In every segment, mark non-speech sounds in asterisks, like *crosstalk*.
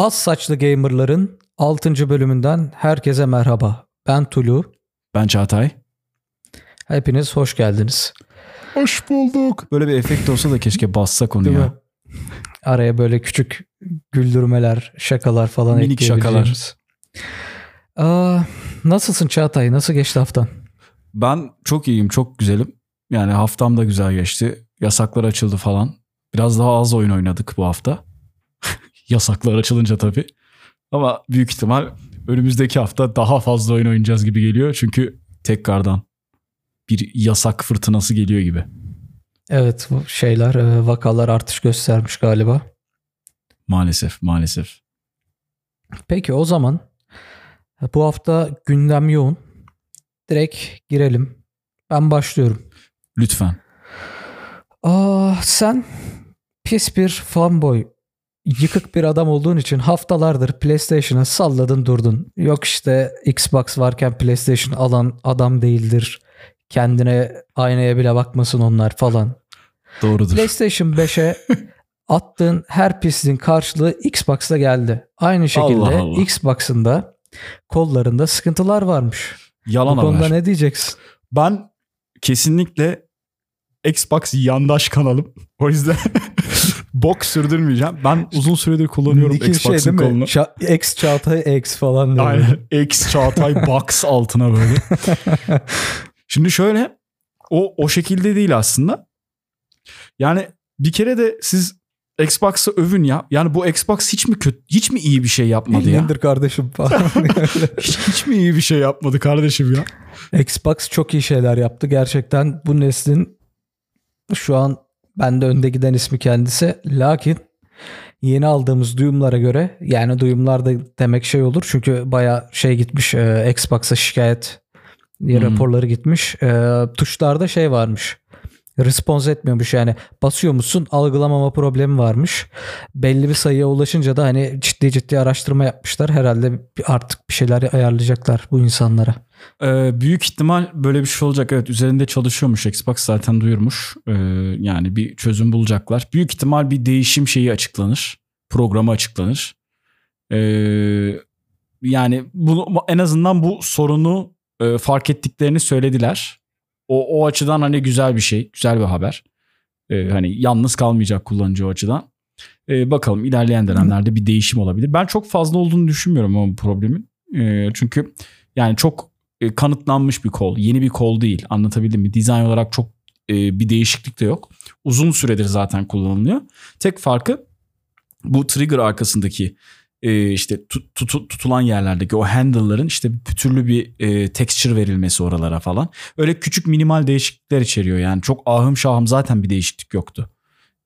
Az Saçlı Gamer'ların 6. bölümünden herkese merhaba. Ben Tulu. Ben Çağatay. Hepiniz hoş geldiniz. Hoş bulduk. Böyle bir efekt olsa da keşke bassak onu Değil ya. mi? Araya böyle küçük güldürmeler, şakalar falan Minik ekleyebileceğimiz. Aa, nasılsın Çağatay? Nasıl geçti haftan? Ben çok iyiyim, çok güzelim. Yani haftam da güzel geçti. Yasaklar açıldı falan. Biraz daha az oyun oynadık bu hafta. Yasaklar açılınca tabii. Ama büyük ihtimal önümüzdeki hafta daha fazla oyun oynayacağız gibi geliyor. Çünkü tekrardan bir yasak fırtınası geliyor gibi. Evet bu şeyler e, vakalar artış göstermiş galiba. Maalesef, maalesef. Peki o zaman bu hafta gündem yoğun. Direkt girelim. Ben başlıyorum. Lütfen. Aa, sen pis bir fanboy, yıkık bir adam olduğun için haftalardır PlayStation'a salladın durdun. Yok işte Xbox varken PlayStation alan adam değildir. Kendine aynaya bile bakmasın onlar falan. Doğrudur. PlayStation 5'e *laughs* attığın her pisliğin karşılığı Xbox'ta geldi. Aynı şekilde Allah Allah. Xbox'ın da kollarında sıkıntılar varmış. Yalan Bu konuda haber. ne diyeceksin? Ben kesinlikle Xbox yandaş kanalım. O yüzden bok sürdürmeyeceğim. Ben uzun süredir kullanıyorum Nick'in Xbox'ın şey kolunu. Ça- X Çağatay X falan diyor. Aynen. X Çağatay Box altına böyle. *laughs* Şimdi şöyle o o şekilde değil aslında. Yani bir kere de siz Xbox'ı övün ya. Yani bu Xbox hiç mi kötü hiç mi iyi bir şey yapmadı ya? İndir kardeşim falan. *laughs* Hiç, hiç mi iyi bir şey yapmadı kardeşim ya? Xbox çok iyi şeyler yaptı. Gerçekten bu neslin şu an bende önde giden ismi kendisi. Lakin yeni aldığımız duyumlara göre yani duyumlar da demek şey olur. Çünkü baya şey gitmiş e, Xbox'a şikayet diye Hmm. raporları gitmiş. E, tuşlarda şey varmış. Response etmiyormuş yani basıyor musun algılamama problemi varmış. Belli bir sayıya ulaşınca da hani ciddi ciddi araştırma yapmışlar. Herhalde artık bir şeyler ayarlayacaklar bu insanlara. Ee, büyük ihtimal böyle bir şey olacak. Evet üzerinde çalışıyormuş Xbox zaten duyurmuş. Ee, yani bir çözüm bulacaklar. Büyük ihtimal bir değişim şeyi açıklanır. Programı açıklanır. Ee, yani bu, en azından bu sorunu e, fark ettiklerini söylediler. O, o açıdan hani güzel bir şey. Güzel bir haber. Ee, hani yalnız kalmayacak kullanıcı o açıdan. Ee, bakalım ilerleyen dönemlerde bir değişim olabilir. Ben çok fazla olduğunu düşünmüyorum ama bu problemin. Ee, çünkü yani çok e, kanıtlanmış bir kol. Yeni bir kol değil. Anlatabildim mi? Dizayn olarak çok e, bir değişiklik de yok. Uzun süredir zaten kullanılıyor. Tek farkı bu trigger arkasındaki e, işte tut- tutu- tutulan yerlerdeki o handle'ların işte pütürlü bir e, texture verilmesi oralara falan. Öyle küçük minimal değişiklikler içeriyor. Yani çok ahım şahım zaten bir değişiklik yoktu.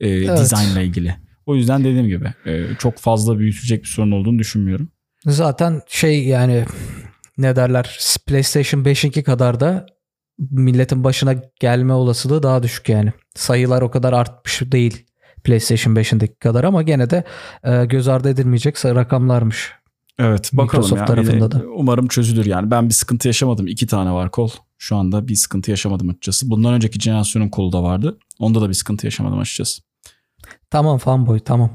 E, Evet. Dizaynla ilgili. O yüzden dediğim gibi e, çok fazla büyütecek bir sorun olduğunu düşünmüyorum. Zaten şey yani ne derler PlayStation 5'inki kadar da milletin başına gelme olasılığı daha düşük yani. Sayılar o kadar artmış değil PlayStation 5'indeki kadar ama gene de e, göz ardı edilmeyecek rakamlarmış. Evet bakalım Microsoft ya. tarafında da. Umarım çözülür yani. Ben bir sıkıntı yaşamadım. İki tane var kol. Şu anda bir sıkıntı yaşamadım açıkçası. Bundan önceki jenerasyonun kolu da vardı. Onda da bir sıkıntı yaşamadım açıkçası. Tamam fanboy tamam.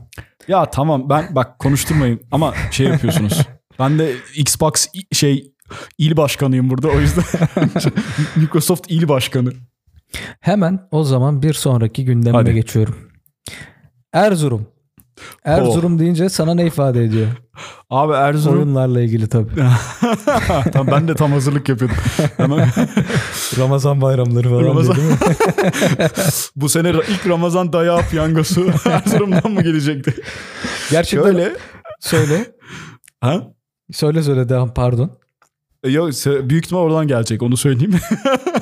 Ya tamam ben bak konuşturmayın ama şey yapıyorsunuz. *laughs* ben de Xbox şey il başkanıyım burada o yüzden *laughs* Microsoft il başkanı. Hemen o zaman bir sonraki gündemime Hadi. geçiyorum. Erzurum. Erzurum deyince sana ne ifade ediyor? Abi Erzurum. Oyunlarla ilgili tabii. *laughs* tam ben de tam hazırlık yapıyordum. Hemen *laughs* Ramazan bayramları falan Ramazan- değil mi? bu sene ilk Ramazan dayağı piyangosu Erzurum'dan mı gelecekti? Gerçekten Şöyle. söyle. Ha? Söyle söyle devam pardon. E, Yok büyük ihtimal oradan gelecek onu söyleyeyim. *laughs*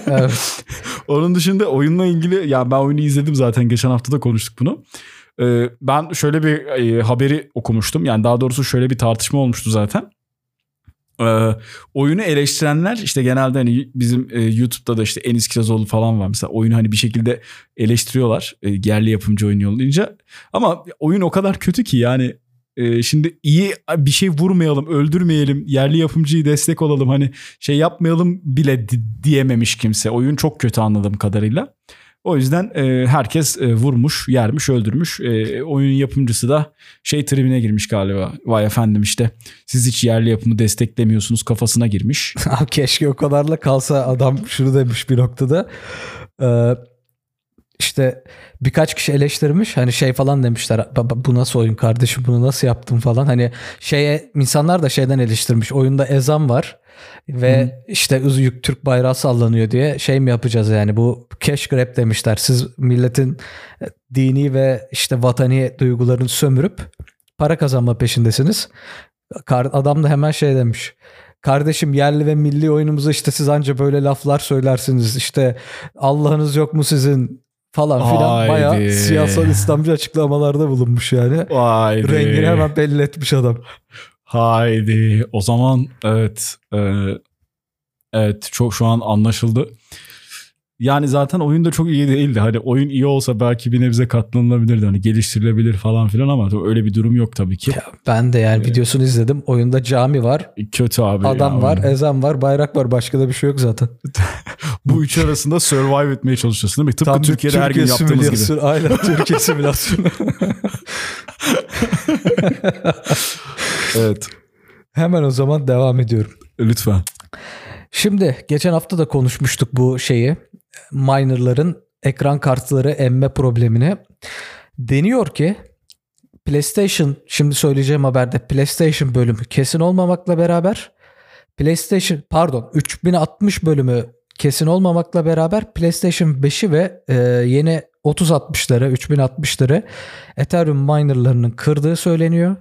Evet. Onun dışında oyunla ilgili ya ben oyunu izledim zaten geçen hafta da konuştuk bunu. Ee, ben şöyle bir e, haberi okumuştum. Yani daha doğrusu şöyle bir tartışma olmuştu zaten. Ee, oyunu eleştirenler işte genelde hani bizim e, YouTube'da da işte Enis Kirazoğlu falan var. Mesela oyunu hani bir şekilde eleştiriyorlar. E, yerli yapımcı oyun yollayınca. Ama oyun o kadar kötü ki yani e, şimdi iyi bir şey vurmayalım, öldürmeyelim, yerli yapımcıyı destek olalım hani şey yapmayalım bile di- diyememiş kimse. Oyun çok kötü anladığım kadarıyla. O yüzden e, herkes e, vurmuş, yermiş, öldürmüş. E, oyunun yapımcısı da şey tribine girmiş galiba. Vay efendim işte siz hiç yerli yapımı desteklemiyorsunuz kafasına girmiş. *laughs* Keşke o kadarla kalsa adam şunu demiş bir noktada. Ee, işte birkaç kişi eleştirmiş hani şey falan demişler bu nasıl oyun kardeşim bunu nasıl yaptın? falan. Hani şeye insanlar da şeyden eleştirmiş oyunda ezan var ve Hı. işte yük Türk bayrağı sallanıyor diye şey mi yapacağız yani? Bu cash grab demişler. Siz milletin e, dini ve işte vatani duygularını sömürüp para kazanma peşindesiniz. Adam da hemen şey demiş kardeşim yerli ve milli oyunumuza işte siz anca böyle laflar söylersiniz. İşte Allah'ınız yok mu sizin falan filan bayağı siyasal İslamcı açıklamalarda bulunmuş yani. Haydi. Rengini hemen belli etmiş adam. Haydi. O zaman evet. E, evet çok şu an anlaşıldı. Yani zaten oyun da çok iyi değildi. Hani oyun iyi olsa belki bir nebze katlanılabilirdi. Hani geliştirilebilir falan filan ama öyle bir durum yok tabii ki. Ya ben de yani ee, videosunu izledim. Oyunda cami var. Kötü abi. Adam ya, var, oyun. ezan var, bayrak var. Başka da bir şey yok zaten. *laughs* Bu üç arasında survive etmeye çalışıyorsun değil mi? Tıpkı Tam Türkiye'de Türkiye her gün yaptığımız gibi. Aynen Türkiye *laughs* simülasyonu. evet. Hemen o zaman devam ediyorum. Lütfen. Şimdi geçen hafta da konuşmuştuk bu şeyi minerların ekran kartları emme problemini. Deniyor ki PlayStation şimdi söyleyeceğim haberde PlayStation bölümü kesin olmamakla beraber PlayStation pardon 3060 bölümü kesin olmamakla beraber PlayStation 5'i ve e, yeni 3060'ları 3060'ları Ethereum minerlarının kırdığı söyleniyor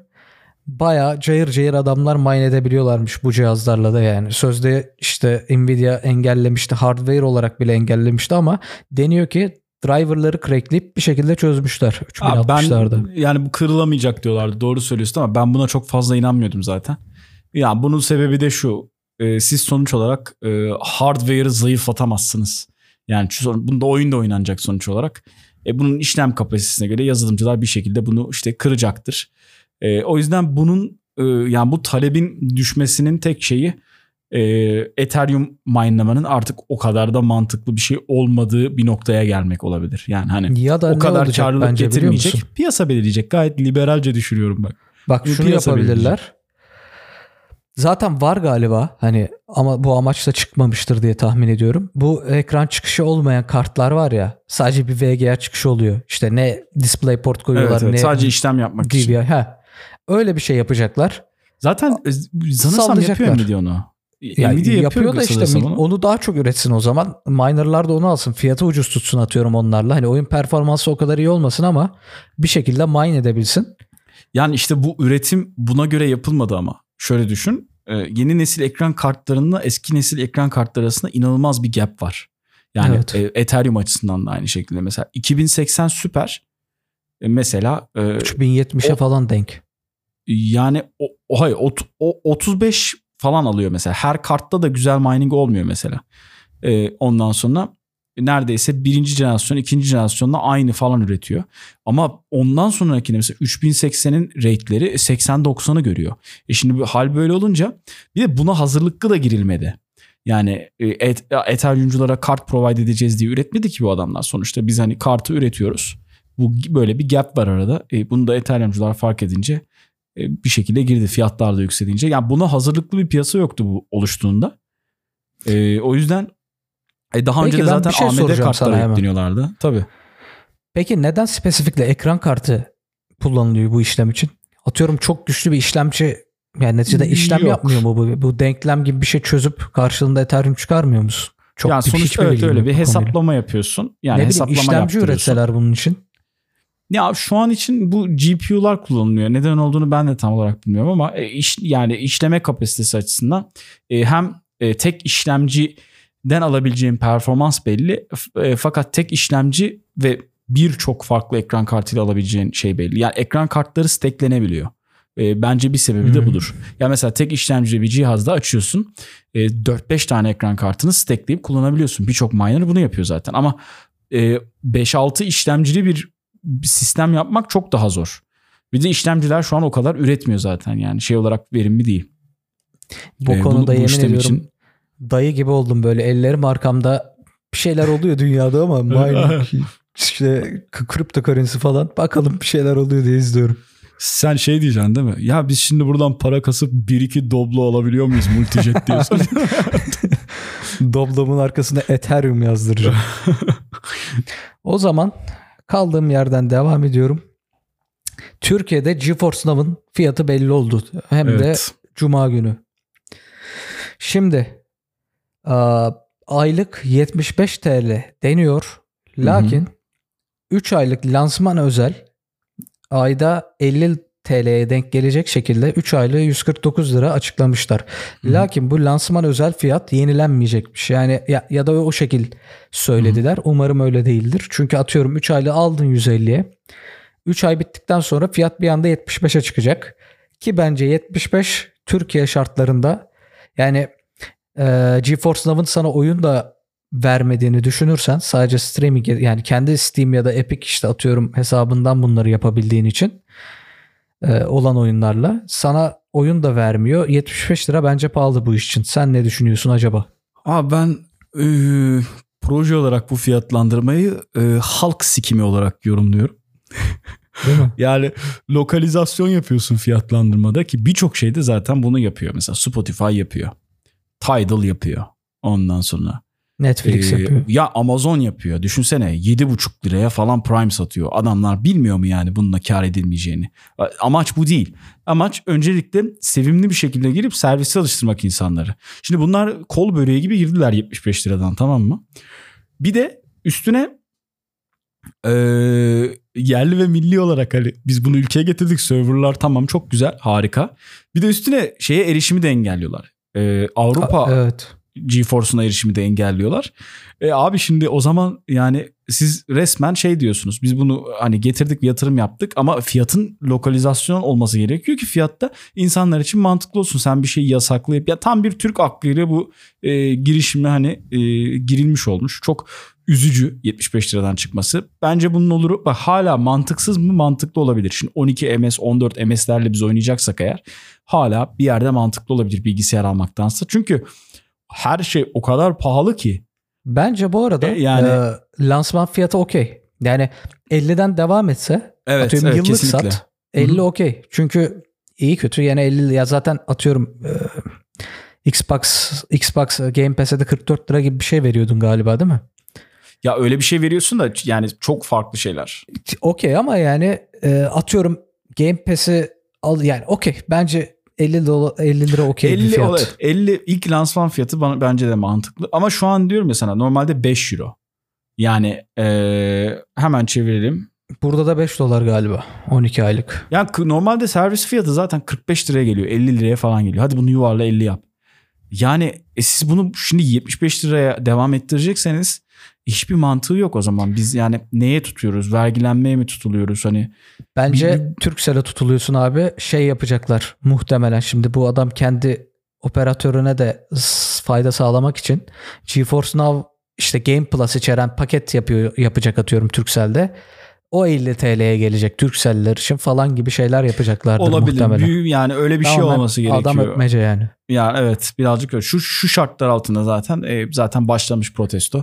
baya cayır cayır adamlar mine edebiliyorlarmış bu cihazlarla da yani. Sözde işte Nvidia engellemişti hardware olarak bile engellemişti ama deniyor ki driverları crackleyip bir şekilde çözmüşler 3060'larda. Ben yani bu kırılamayacak diyorlardı doğru söylüyorsun ama ben buna çok fazla inanmıyordum zaten. Ya bunun sebebi de şu e, siz sonuç olarak e, hardware'ı zayıflatamazsınız. Yani bunda oyun da oynanacak sonuç olarak. E, bunun işlem kapasitesine göre yazılımcılar bir şekilde bunu işte kıracaktır. E, o yüzden bunun e, yani bu talebin düşmesinin tek şeyi e, Ethereum minelamanın artık o kadar da mantıklı bir şey olmadığı bir noktaya gelmek olabilir. Yani hani ya da o kadar karlılık getirmeyecek. Piyasa belirleyecek. Gayet liberalce düşünüyorum bak. Bak şunu yapabilirler. Zaten var galiba hani ama bu amaçla çıkmamıştır diye tahmin ediyorum. Bu ekran çıkışı olmayan kartlar var ya sadece bir VGA çıkışı oluyor. İşte ne DisplayPort koyuyorlar evet, evet, ne sadece işlem yapmak DVI. için. Ha, Öyle bir şey yapacaklar. Zaten e, sanırsam yapıyor Nvidia onu. Yani Nvidia yapıyor da işte onu. onu daha çok üretsin o zaman. Minerlar da onu alsın. Fiyatı ucuz tutsun atıyorum onlarla. Hani oyun performansı o kadar iyi olmasın ama bir şekilde mine edebilsin. Yani işte bu üretim buna göre yapılmadı ama. Şöyle düşün. E, yeni nesil ekran kartlarında eski nesil ekran kartları arasında inanılmaz bir gap var. Yani evet. E, Ethereum açısından da aynı şekilde. Mesela 2080 süper. Mesela 3070'e falan denk yani o, o hayır o, o 35 falan alıyor mesela. Her kartta da güzel mining olmuyor mesela. Ee, ondan sonra neredeyse birinci jenerasyon, ikinci jenerasyonla aynı falan üretiyor. Ama ondan sonraki mesela 3080'in rate'leri 80-90'ı görüyor. E şimdi hal böyle olunca bir de buna hazırlıklı da girilmedi. Yani e, et, Ethereum'culara kart provide edeceğiz diye üretmedi ki bu adamlar. Sonuçta biz hani kartı üretiyoruz. Bu böyle bir gap var arada. E, bunu da Ethereum'cular fark edince bir şekilde girdi fiyatlar da yükselince. Yani buna hazırlıklı bir piyasa yoktu bu oluştuğunda. E, o yüzden e, daha Peki, önce de zaten şey AMD kartları yükleniyorlardı. Tabii. Peki neden spesifikle ekran kartı kullanılıyor bu işlem için? Atıyorum çok güçlü bir işlemci yani neticede işlem Yok. yapmıyor mu bu? Bu denklem gibi bir şey çözüp karşılığında Ethereum çıkarmıyor musun? Çok yani sonuçta evet öyle bir hesaplama yapıyorsun. Yani ne hesaplama bileyim, işlemci üretseler bunun için. Ya şu an için bu GPU'lar kullanılıyor. Neden olduğunu ben de tam olarak bilmiyorum ama e, iş, yani işleme kapasitesi açısından e, hem e, tek işlemciden alabileceğim performans belli e, fakat tek işlemci ve birçok farklı ekran kartıyla alabileceğin şey belli. Yani ekran kartları stacklenebiliyor. E, bence bir sebebi de budur. Ya yani mesela tek işlemci bir cihazda açıyorsun. E, 4-5 tane ekran kartını stackleyip kullanabiliyorsun. Birçok miner bunu yapıyor zaten ama e, 5-6 işlemcili bir bir sistem yapmak çok daha zor. Bir de işlemciler şu an o kadar üretmiyor zaten yani şey olarak verimli değil. Bu ee, konuda bu, bu yemin ediyorum için... dayı gibi oldum böyle ellerim arkamda bir şeyler oluyor dünyada ama *laughs* mining işte cryptocurrency falan bakalım bir şeyler oluyor diye izliyorum. Sen şey diyeceksin değil mi? Ya biz şimdi buradan para kasıp 1-2 doblo alabiliyor muyuz multijet diyorsun. *laughs* Doblo'mun arkasına Ethereum yazdıracağım. *laughs* o zaman kaldığım yerden devam ediyorum. Türkiye'de GeForce Now'ın fiyatı belli oldu. Hem evet. de Cuma günü. Şimdi aylık 75 TL deniyor. Lakin hı hı. 3 aylık lansman özel ayda 50 TL'ye denk gelecek şekilde 3 aylığı 149 lira açıklamışlar. Hı. Lakin bu lansman özel fiyat yenilenmeyecekmiş. Yani ya, ya da o şekil söylediler. Hı. Umarım öyle değildir. Çünkü atıyorum 3 aylığı aldın 150'ye. 3 ay bittikten sonra fiyat bir anda 75'e çıkacak. Ki bence 75 Türkiye şartlarında yani e, GeForce Now'ın sana oyun da vermediğini düşünürsen sadece streaming yani kendi Steam ya da Epic işte atıyorum hesabından bunları yapabildiğin için olan oyunlarla sana oyun da vermiyor. 75 lira bence pahalı bu iş için. Sen ne düşünüyorsun acaba? Abi ben e, proje olarak bu fiyatlandırmayı e, halk sikimi olarak yorumluyorum. Değil mi? *laughs* yani lokalizasyon yapıyorsun fiyatlandırmada ki birçok şeyde zaten bunu yapıyor. Mesela Spotify yapıyor. Tidal yapıyor. Ondan sonra Netflix ee, yapıyor. Ya Amazon yapıyor. Düşünsene 7,5 liraya falan Prime satıyor. Adamlar bilmiyor mu yani bununla kar edilmeyeceğini? Amaç bu değil. Amaç öncelikle sevimli bir şekilde girip servise alıştırmak insanları. Şimdi bunlar kol böreği gibi girdiler 75 liradan tamam mı? Bir de üstüne e, yerli ve milli olarak hani biz bunu ülkeye getirdik serverlar tamam çok güzel harika. Bir de üstüne şeye erişimi de engelliyorlar. E, Avrupa A, evet GeForce'un erişimi de engelliyorlar. E abi şimdi o zaman yani siz resmen şey diyorsunuz. Biz bunu hani getirdik yatırım yaptık ama fiyatın lokalizasyon olması gerekiyor ki fiyatta insanlar için mantıklı olsun. Sen bir şeyi yasaklayıp ya tam bir Türk aklıyla bu e, girişime hani e, girilmiş olmuş. Çok üzücü 75 liradan çıkması. Bence bunun olur bak hala mantıksız mı mantıklı olabilir. Şimdi 12 MS 14 MS'lerle biz oynayacaksak eğer hala bir yerde mantıklı olabilir bilgisayar almaktansa. Çünkü her şey o kadar pahalı ki. Bence bu arada e, yani e, lansman fiyatı okey. Yani 50'den devam etse evet, atıyorum evet, yıllık kesinlikle. sat 50 okey. Çünkü iyi kötü yani 50 ya zaten atıyorum e, Xbox Xbox Game Pass'e de 44 lira gibi bir şey veriyordun galiba değil mi? Ya öyle bir şey veriyorsun da yani çok farklı şeyler. Okey ama yani e, atıyorum Game Pass'i al yani okey bence 50 dolar 50 lira okey 50, bir fiyat. Evet, 50 ilk lansman fiyatı bana, bence de mantıklı. Ama şu an diyorum ya sana normalde 5 euro. Yani ee, hemen çevirelim. Burada da 5 dolar galiba 12 aylık. Yani normalde servis fiyatı zaten 45 liraya geliyor. 50 liraya falan geliyor. Hadi bunu yuvarla 50 yap. Yani e, siz bunu şimdi 75 liraya devam ettirecekseniz hiçbir mantığı yok o zaman. Biz yani neye tutuyoruz? Vergilenmeye mi tutuluyoruz? Hani Bence bir... Turkcell'e tutuluyorsun abi. Şey yapacaklar muhtemelen şimdi bu adam kendi operatörüne de fayda sağlamak için GeForce Now işte Game Plus içeren paket yapıyor yapacak atıyorum Turkcell'de. O 50 TL'ye gelecek Turkcell'ler için falan gibi şeyler yapacaklardır Olabilir. muhtemelen. Büyü, yani öyle bir şey Tamamen şey olması gerekiyor. Adam öpmece yani. Yani evet birazcık öyle. Şu, şu şartlar altında zaten e, zaten başlamış protesto.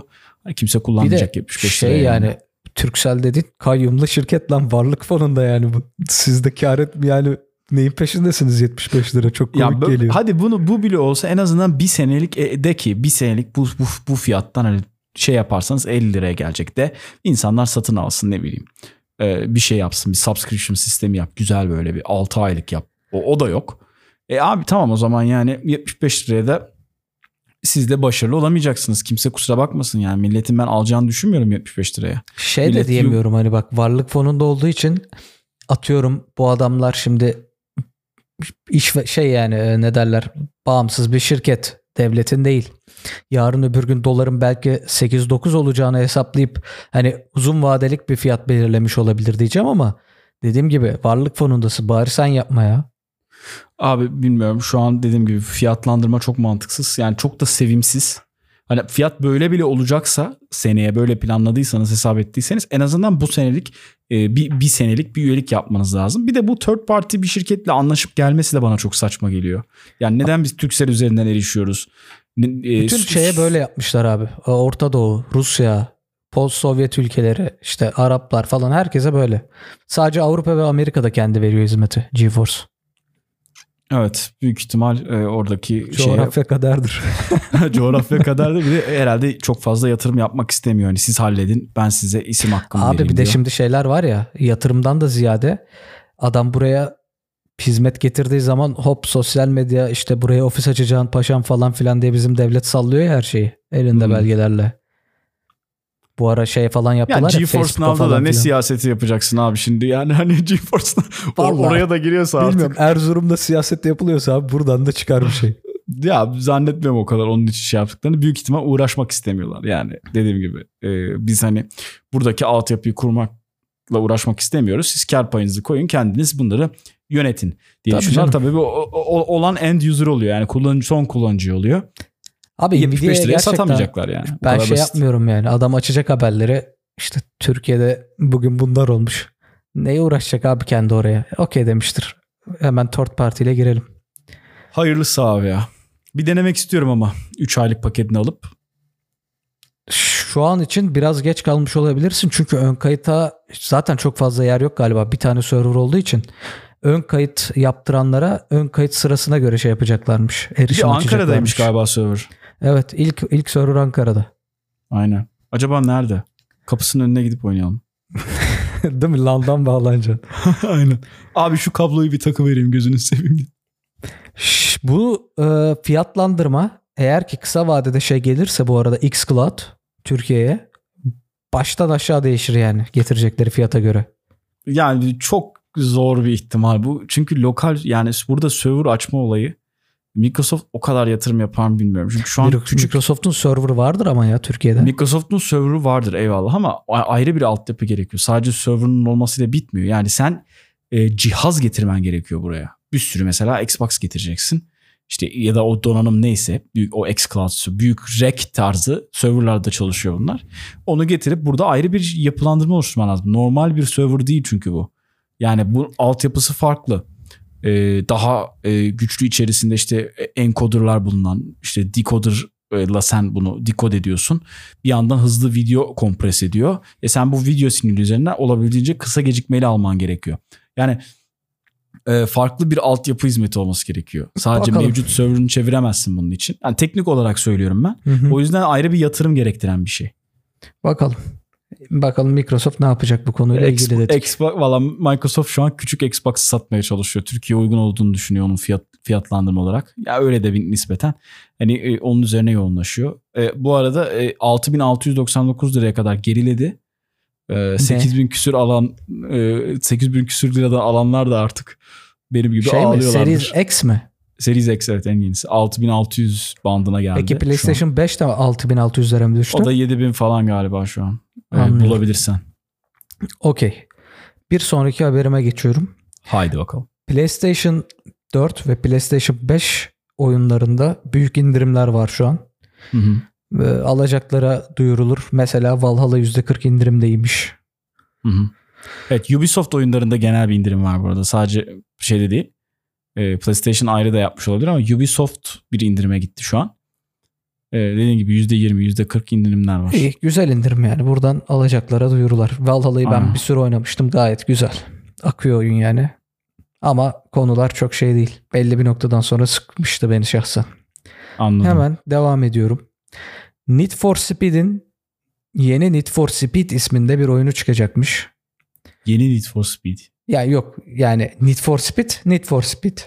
Kimse kullanmayacak bir de 75 şey yani. yani Türksel dedin kayyumlu şirket lan varlık fonunda yani bu. Siz de kar et yani neyin peşindesiniz 75 lira çok komik ya, geliyor. Hadi bunu bu bile olsa en azından bir senelik e, de ki bir senelik bu, bu, bu fiyattan hani şey yaparsanız 50 liraya gelecek de insanlar satın alsın ne bileyim. Ee, bir şey yapsın bir subscription sistemi yap güzel böyle bir 6 aylık yap. O, o da yok. E abi tamam o zaman yani 75 liraya da siz de başarılı olamayacaksınız. Kimse kusura bakmasın yani milletin ben alacağını düşünmüyorum 75 liraya. Şey Millet de diyemiyorum hani bak varlık fonunda olduğu için atıyorum bu adamlar şimdi iş şey yani e, ne derler bağımsız bir şirket devletin değil. Yarın öbür gün doların belki 8-9 olacağını hesaplayıp hani uzun vadelik bir fiyat belirlemiş olabilir diyeceğim ama dediğim gibi varlık fonundası bari sen yapma ya. Abi bilmiyorum şu an dediğim gibi fiyatlandırma çok mantıksız. Yani çok da sevimsiz. Hani fiyat böyle bile olacaksa seneye böyle planladıysanız hesap ettiyseniz en azından bu senelik e, bir, bir senelik bir üyelik yapmanız lazım. Bir de bu third party bir şirketle anlaşıp gelmesi de bana çok saçma geliyor. Yani neden biz Türksel üzerinden erişiyoruz? E, Bütün sus- şeye böyle yapmışlar abi. Orta Doğu, Rusya, post Sovyet ülkeleri, işte Araplar falan herkese böyle. Sadece Avrupa ve Amerika'da kendi veriyor hizmeti GeForce. Evet büyük ihtimal e, oradaki şeye Coğrafya kadardır. *laughs* coğrafya kadar da bir de herhalde çok fazla yatırım yapmak istemiyor. Hani siz halledin ben size isim hakkımı Abi vereyim bir de diyor. şimdi şeyler var ya yatırımdan da ziyade adam buraya hizmet getirdiği zaman hop sosyal medya işte buraya ofis açacağın paşam falan filan diye bizim devlet sallıyor ya her şeyi elinde Hmm. belgelerle. Bu ara şey falan yaptılar Yani ya GeForce Now'da da ne filan. siyaseti yapacaksın abi şimdi yani hani GeForce or- *laughs* oraya da giriyorsa artık. Bilmiyorum Erzurum'da siyaset yapılıyorsa abi buradan da çıkar bir şey. *laughs* Ya zannetmiyorum o kadar onun için şey yaptıklarını. Büyük ihtimal uğraşmak istemiyorlar. Yani dediğim gibi e, biz hani buradaki altyapıyı kurmakla uğraşmak istemiyoruz. Siz kar payınızı koyun kendiniz bunları yönetin diye Tabii düşünüyorlar. canım. Tabii bu olan end user oluyor. Yani kullanıcı son kullanıcı oluyor. Abi 75 Nvidia'ya liraya satamayacaklar yani. Ben şey basit. yapmıyorum yani adam açacak haberleri işte Türkiye'de bugün bunlar olmuş. Neye uğraşacak abi kendi oraya? Okey demiştir. Hemen third party ile girelim. Hayırlısı abi ya. Bir denemek istiyorum ama 3 aylık paketini alıp. Şu an için biraz geç kalmış olabilirsin. Çünkü ön kayıta zaten çok fazla yer yok galiba. Bir tane server olduğu için ön kayıt yaptıranlara ön kayıt sırasına göre şey yapacaklarmış. Bir Erişim Ankara'daymış açacaklarmış. galiba server. Evet ilk ilk server Ankara'da. Aynen. Acaba nerede? Kapısının önüne gidip oynayalım. *laughs* Değil mi? LAN'dan bağlanacaksın. *laughs* Aynen. Abi şu kabloyu bir takı vereyim gözünü seveyim. Şş, Bu e, fiyatlandırma eğer ki kısa vadede şey gelirse bu arada xCloud Türkiye'ye baştan aşağı değişir yani getirecekleri fiyata göre. Yani çok zor bir ihtimal bu. Çünkü lokal yani burada server açma olayı Microsoft o kadar yatırım yapar mı bilmiyorum. Çünkü şu an küçük Microsoft'un serverı vardır ama ya Türkiye'de. Microsoft'un server'ı vardır eyvallah ama ayrı bir altyapı gerekiyor. Sadece server'ın olmasıyla bitmiyor. Yani sen e, cihaz getirmen gerekiyor buraya. Bir sürü mesela Xbox getireceksin. İşte ya da o donanım neyse büyük o xCloud büyük rack tarzı serverlarda çalışıyor bunlar. Onu getirip burada ayrı bir yapılandırma oluşturman lazım. Normal bir server değil çünkü bu. Yani bu altyapısı farklı. Ee, daha e, güçlü içerisinde işte encoder'lar bulunan işte decoder'la sen bunu decode ediyorsun. Bir yandan hızlı video kompres ediyor. E sen bu video sinyali üzerinden olabildiğince kısa gecikmeli alman gerekiyor. Yani e, farklı bir altyapı hizmeti olması gerekiyor. Sadece Bakalım. mevcut server'ını çeviremezsin bunun için. Yani teknik olarak söylüyorum ben. Hı hı. O yüzden ayrı bir yatırım gerektiren bir şey. Bakalım. Bakalım Microsoft ne yapacak bu konuyla Xbox, ilgili dedik. Xbox, valla Microsoft şu an küçük Xbox satmaya çalışıyor. Türkiye uygun olduğunu düşünüyor onun fiyat fiyatlandırma olarak. Ya öyle de bir nispeten. Hani e, onun üzerine yoğunlaşıyor. E, bu arada e, 6699 liraya kadar geriledi. E, 8000 küsür alan e, 8000 küsür liradan alanlar da artık benim gibi şey mi? ağlıyorlarmış. Series X mi? Series X evet en yenisi. 6600 bandına geldi. Peki. PlayStation 5 de 6600 lira mı düştü? O da 7000 falan galiba şu an. E, Anlıyorum. bulabilirsen. Okey. Bir sonraki haberime geçiyorum. Haydi bakalım. PlayStation 4 ve PlayStation 5 oyunlarında büyük indirimler var şu an. Hı hı. Ve alacaklara duyurulur. Mesela Valhalla %40 indirimdeymiş. Hı hı. Evet Ubisoft oyunlarında genel bir indirim var bu arada. Sadece şeyde değil. Ee, PlayStation ayrı da yapmış olabilir ama Ubisoft bir indirime gitti şu an. Ee, dediğim gibi %20, %40 indirimler var. İyi, güzel indirim yani. Buradan alacaklara duyurular. Valhalla'yı ben bir süre oynamıştım. Gayet güzel. Akıyor oyun yani. Ama konular çok şey değil. Belli bir noktadan sonra sıkmıştı beni şahsen. Anladım. Hemen devam ediyorum. Need for Speed'in yeni Need for Speed isminde bir oyunu çıkacakmış. Yeni Need for Speed. Ya yok yani Need for Speed, Need for Speed.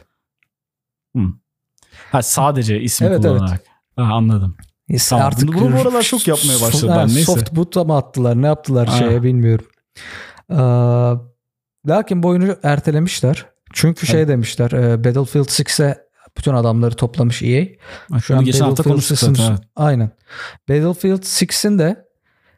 Ha sadece isim Evet, kullanarak. Ha, anladım. Neyse, Tamam, bunu- bunu bu aralar çok yapmaya başladılar, Ha, neyse. Soft boot'a mı attılar ne yaptılar Ha. şeye bilmiyorum. Ee, lakin bu oyunu ertelemişler. Çünkü şey Evet. demişler e, Battlefield 6'e bütün adamları toplamış EA. Şu an geçen hafta Battlefield konuştuk 6'ın zaten. Evet. Aynen. Battlefield 6'in de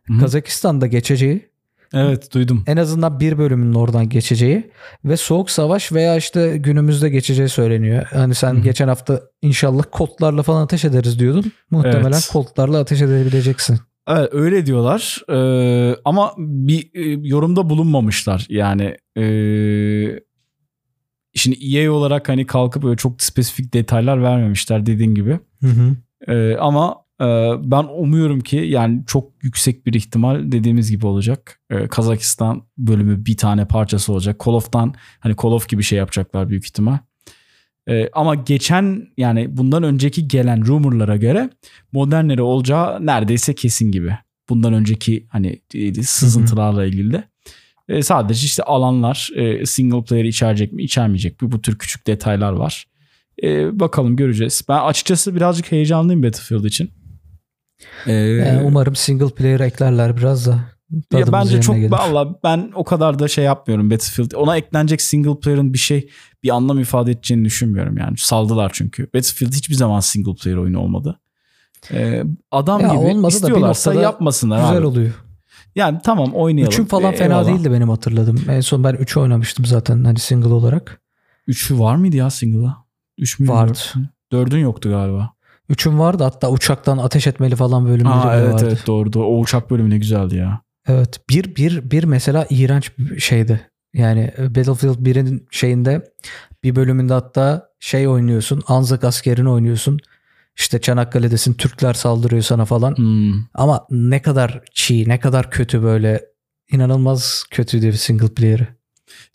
Hı hı. Kazakistan'da geçeceği Evet duydum. en azından bir bölümünün oradan geçeceği ve soğuk savaş veya işte günümüzde geçeceği söyleniyor. Hani sen Hı hı. geçen hafta inşallah kodlarla falan ateş ederiz diyordun. Muhtemelen Evet. kodlarla ateş edebileceksin. Evet öyle diyorlar Ee, ama bir e, yorumda bulunmamışlar yani e, şimdi EA olarak hani kalkıp öyle çok spesifik detaylar vermemişler dediğin gibi. Hı hı. Ee, ama e, ben umuyorum ki yani çok yüksek bir ihtimal dediğimiz gibi olacak. Ee, Kazakistan bölümü bir tane parçası olacak. Call of'tan hani Call of gibi şey yapacaklar büyük ihtimal. Ee, ama geçen yani bundan önceki gelen rumorlara göre modernleri olacağı neredeyse kesin gibi. Bundan önceki hani e, sızıntılarla ilgili de. Ee, sadece işte alanlar e, single player içerecek mi içermeyecek mi bu tür küçük detaylar var. Ee, bakalım göreceğiz. Ben açıkçası birazcık heyecanlıyım Battlefield için. Ee, yani umarım single player eklerler biraz da. Ya bence çok gelir. valla ben o kadar da şey yapmıyorum Battlefield. Ona eklenecek single player'ın bir şey bir anlam ifade edeceğini düşünmüyorum yani. Saldılar çünkü. Battlefield hiçbir zaman single player oyunu olmadı. Ee, adam ya gibi istiyorlarsa yapmasınlar güzel abi. oluyor. Yani tamam oynayalım. Üçün falan fena eyvallah. değildi benim hatırladım. En son ben 3'ü oynamıştım zaten hani single olarak. 3'ü var mıydı ya single'a? 3 mü? Vardı. 4'ün yoktu galiba. Üçüm vardı hatta uçaktan ateş etmeli falan bölümleri Aa, evet, vardı. Evet doğru, doğru. O uçak bölümü ne güzeldi ya. Evet bir bir bir mesela iğrenç şeydi. Yani e, Battlefield 1'in şeyinde bir bölümünde hatta şey oynuyorsun. Anzak askerini oynuyorsun. İşte Çanakkale'desin Türkler saldırıyor sana falan. Hmm. Ama ne kadar çiğ, ne kadar kötü böyle inanılmaz kötüydü bir single player'ı.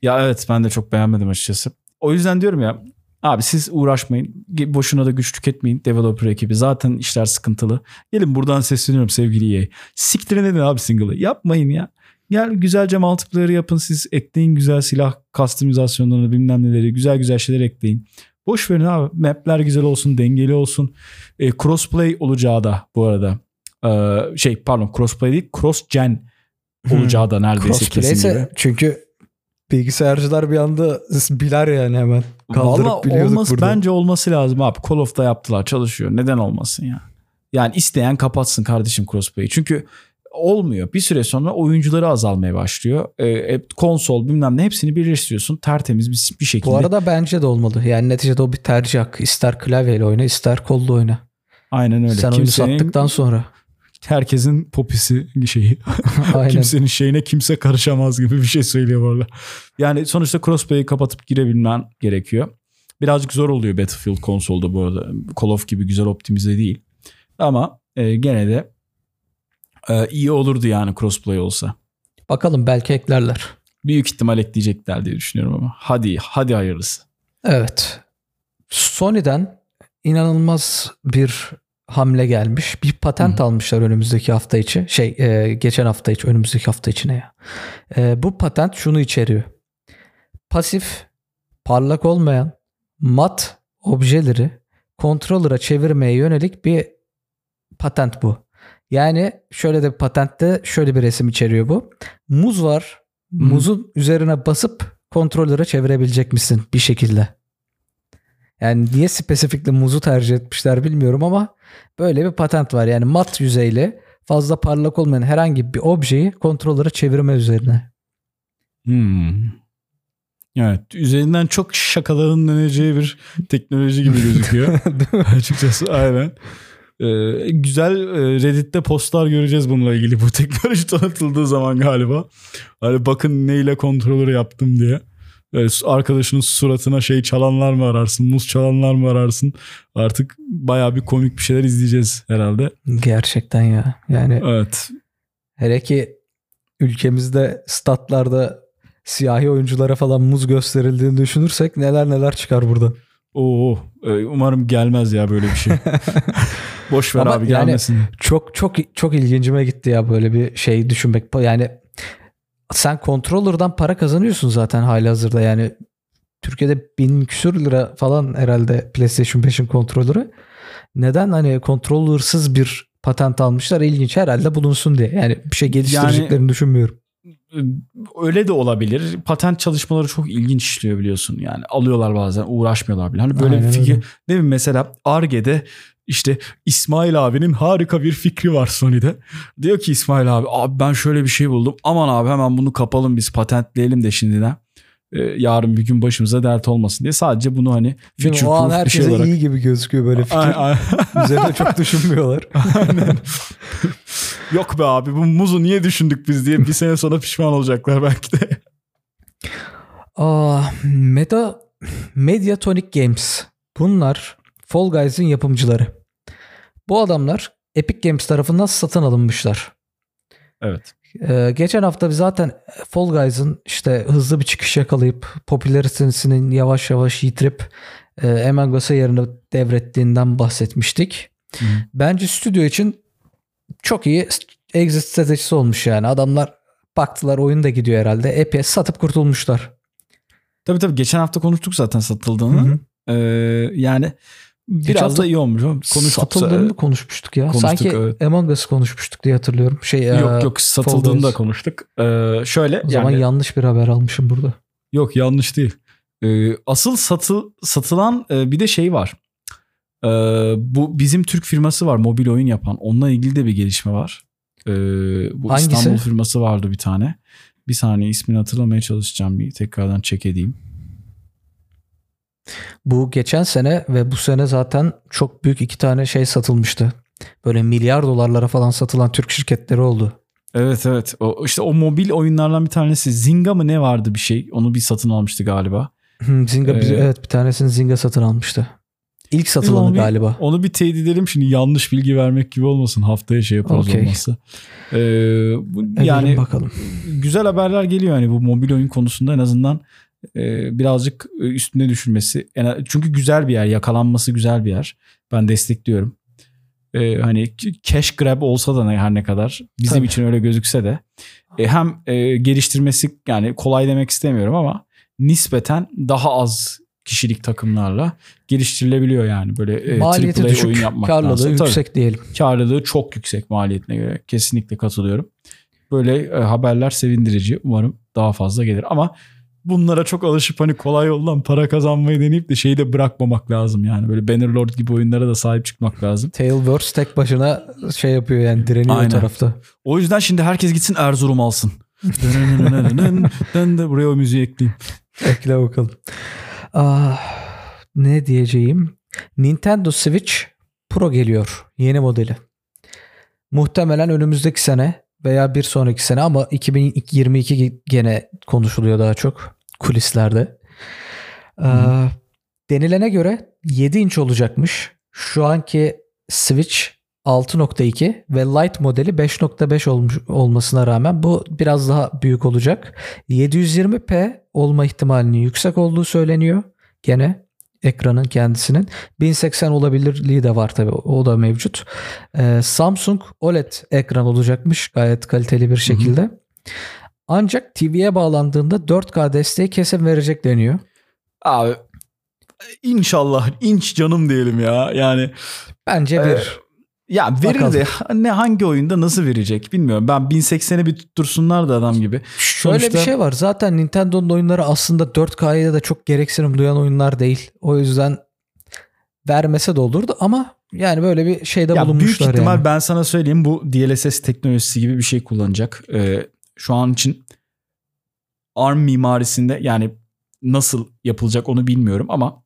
Ya evet ben de çok beğenmedim açıkçası. O yüzden diyorum ya Abi siz uğraşmayın. Boşuna da güç tüketmeyin developer ekibi. Zaten işler sıkıntılı. Gelin buradan sesleniyorum sevgili EA. Siktirin edin abi single'ı. Yapmayın ya. Gel güzelce multiplayer yapın siz. Ekleyin güzel silah customizasyonlarını bilmem neleri. Güzel güzel şeyler ekleyin. Boş verin abi. Map'ler güzel olsun, dengeli olsun. E, crossplay olacağı da bu arada. E, şey pardon crossplay değil cross gen olacağı da neredeyse kesin gibi. Çünkü bilgisayarcılar bir anda biler yani hemen. Kaldırıp Vallahi biliyorduk olması, burada. Bence olması lazım abi. Call of'ta yaptılar çalışıyor. Neden olmasın ya? Yani isteyen kapatsın kardeşim crossplay'i. Çünkü olmuyor. Bir süre sonra oyuncuları azalmaya başlıyor. E, konsol bilmem ne hepsini birleştiriyorsun. Tertemiz bir, bir şekilde. Bu arada bence de olmalı. Yani neticede o bir tercih hakkı. İster klavyeyle oyna ister kolla oyna. Aynen öyle. Sen Kimsenin, oyunu sattıktan sonra herkesin popisi şeyi. *laughs* Kimsenin şeyine kimse karışamaz gibi bir şey söylüyor orada. Yani sonuçta crossplay'i kapatıp girebilmen gerekiyor. Birazcık zor oluyor Battlefield konsolda bu arada. Call of gibi güzel optimize değil. Ama e, gene de e, iyi olurdu yani crossplay olsa. Bakalım belki eklerler. Büyük ihtimal ekleyecekler diye düşünüyorum ama. Hadi hadi hayırlısı. Evet. Sony'den inanılmaz bir hamle gelmiş. Bir patent Hı. almışlar önümüzdeki hafta içi. Şey e, geçen hafta içi önümüzdeki hafta içine ya. E, bu patent şunu içeriyor. Pasif, parlak olmayan mat objeleri kontrolöre çevirmeye yönelik bir patent bu. Yani şöyle de bir patentte şöyle bir resim içeriyor bu. Muz var. Muzun üzerine basıp kontrolöre çevirebilecek misin bir şekilde? Yani niye spesifikli muzu tercih etmişler bilmiyorum ama böyle bir patent var. Yani mat yüzeyli fazla parlak olmayan herhangi bir objeyi kontrolöre çevirme üzerine. Hmm. Evet üzerinden çok şakaların döneceği bir teknoloji gibi gözüküyor. *laughs* Açıkçası aynen. Ee, güzel e, Reddit'te postlar göreceğiz bununla ilgili bu teknoloji tanıtıldığı zaman galiba. Hani bakın neyle kontrolörü yaptım diye arkadaşının suratına şey çalanlar mı ararsın, muz çalanlar mı ararsın? Artık baya bir komik bir şeyler izleyeceğiz herhalde. Gerçekten ya. Yani evet. Hele ki ülkemizde statlarda siyahi oyunculara falan muz gösterildiğini düşünürsek neler neler çıkar buradan. Oo, e, umarım gelmez ya böyle bir şey. *laughs* Boş ver Ama abi gelmesin. Yani çok çok çok ilgincime gitti ya böyle bir şey düşünmek. Yani sen controller'dan para kazanıyorsun zaten hali hazırda yani Türkiye'de bin küsür lira falan herhalde PlayStation 5'in kontrolörü. Neden hani controller'sız bir patent almışlar ilginç herhalde bulunsun diye. Yani bir şey geliştireceklerini yani, düşünmüyorum. Öyle de olabilir. Patent çalışmaları çok ilginç işliyor biliyorsun. Yani alıyorlar bazen uğraşmıyorlar bile. Hani böyle Aynen bir fikir. Öyle. Ne bileyim mesela Arge'de işte İsmail abinin harika bir fikri var Sony'de. Diyor ki İsmail abi abi ben şöyle bir şey buldum. Aman abi hemen bunu kapalım biz patentleyelim de şimdiden. Ee, yarın bir gün başımıza dert olmasın diye. Sadece bunu hani future o an şey olarak... iyi gibi gözüküyor böyle fikir. *laughs* Üzerine çok *laughs* düşünmüyorlar. Aynen. Yok be abi bu muzu niye düşündük biz diye bir sene sonra pişman olacaklar belki de. Aa, Meta Mediatonic Games. Bunlar Fall Guys'ın yapımcıları. Bu adamlar Epic Games tarafından satın alınmışlar. Evet. Ee, geçen hafta biz zaten Fall Guys'ın işte hızlı bir çıkış yakalayıp popülaritesinin yavaş yavaş yitirip e, Among Us'a yerini devrettiğinden bahsetmiştik. Hı. Bence stüdyo için çok iyi exit stratejisi olmuş yani. Adamlar baktılar oyun da gidiyor herhalde. Epey satıp kurtulmuşlar. Tabii tabii geçen hafta konuştuk zaten satıldığını. Hı hı. Ee, yani biraz da iyi olmuş. Konuştuk. Satıldığını mı konuşmuştuk ya? Konuştuk, Sanki evet. Among Us konuşmuştuk diye hatırlıyorum. Şey, Yok e, yok satıldığını da konuştuk. Ee, şöyle O zaman yani yanlış bir haber almışım burada. yok yanlış değil. Ee, asıl satı, satılan e, bir de şey var. Ee, bu bizim Türk firması var mobil oyun yapan. Onunla ilgili de bir gelişme var. Ee, bu Hangisi? İstanbul firması vardı bir tane. Bir saniye ismini hatırlamaya çalışacağım. Bir tekrardan check edeyim. Bu geçen sene ve bu sene zaten çok büyük iki tane şey satılmıştı. Böyle milyar dolarlara falan satılan Türk şirketleri oldu. Evet evet. O, işte o mobil oyunlardan bir tanesi. Zynga mı ne vardı bir şey? Onu bir satın almıştı galiba. Zynga bir- Ee, evet bir tanesini Zynga satın almıştı. İlk Onu satılanı bir- galiba. Onu bir teyit edelim şimdi yanlış bilgi vermek gibi olmasın. Haftaya şey yaparız Okey. olmazsa. Ee, bu, yani bakalım. güzel haberler geliyor hani bu mobil oyun konusunda en azından birazcık e, üstüne düşülmesi. En- çünkü güzel bir yer, yakalanması güzel bir yer. Ben destekliyorum. E, hani cash grab olsa da ne, her ne kadar bizim Tabii. için öyle gözükse de e, hem e, geliştirmesi yani kolay demek istemiyorum ama nispeten daha az kişilik takımlarla geliştirilebiliyor yani böyle e, Maliyeti AAA düşük, oyun yapmak karlılığı Tabii yüksek diyelim. karlılığı çok yüksek maliyetine göre. Kesinlikle katılıyorum. Böyle e, haberler sevindirici. Umarım daha fazla gelir. Ama bunlara çok alışıp hani kolay yoldan para kazanmayı deneyip de şeyi de bırakmamak lazım yani. Böyle Bannerlord gibi oyunlara da sahip çıkmak lazım. Tailverse tek başına şey yapıyor yani direniyor Aynen. o tarafta. O yüzden şimdi herkes gitsin Erzurum alsın. ben de buraya o müziği ekleyeyim. Ekle bakalım. Ah, ne diyeceğim? Nintendo Switch Pro geliyor. Yeni modeli. Muhtemelen önümüzdeki sene veya bir sonraki sene ama 2022 gene konuşuluyor daha çok kulislerde. Ah, denilene göre 7 inç olacakmış. Şu anki Switch 6.2 ve Lite modeli 5.5 olmuş olmasına rağmen bu biraz daha büyük olacak. 720p olma ihtimalinin yüksek olduğu söyleniyor. Gene ekranın kendisinin 1080 olabilirliği de var tabii o da mevcut. Ee, Samsung OLED ekran olacakmış gayet kaliteli bir şekilde. Ancak TV'ye bağlandığında 4K desteği kesin verecek deniyor. Abi inşallah inç canım diyelim ya. Yani Bence bir ya verir Bakalım. de ne hangi oyunda nasıl verecek bilmiyorum. Ben 1080'e bir tuttursunlar da adam gibi. Şöyle Sonuçta- bir şey var. Zaten Nintendo'nun oyunları aslında 4K'ya da çok gereksinim duyan oyunlar değil. O yüzden vermese de olurdu ama yani böyle bir şeyde Ya büyük bulunmuşlar ihtimal yani. ben sana söyleyeyim bu DLSS teknolojisi gibi bir şey kullanacak. Ee, şu an için ARM mimarisinde yani nasıl yapılacak onu bilmiyorum ama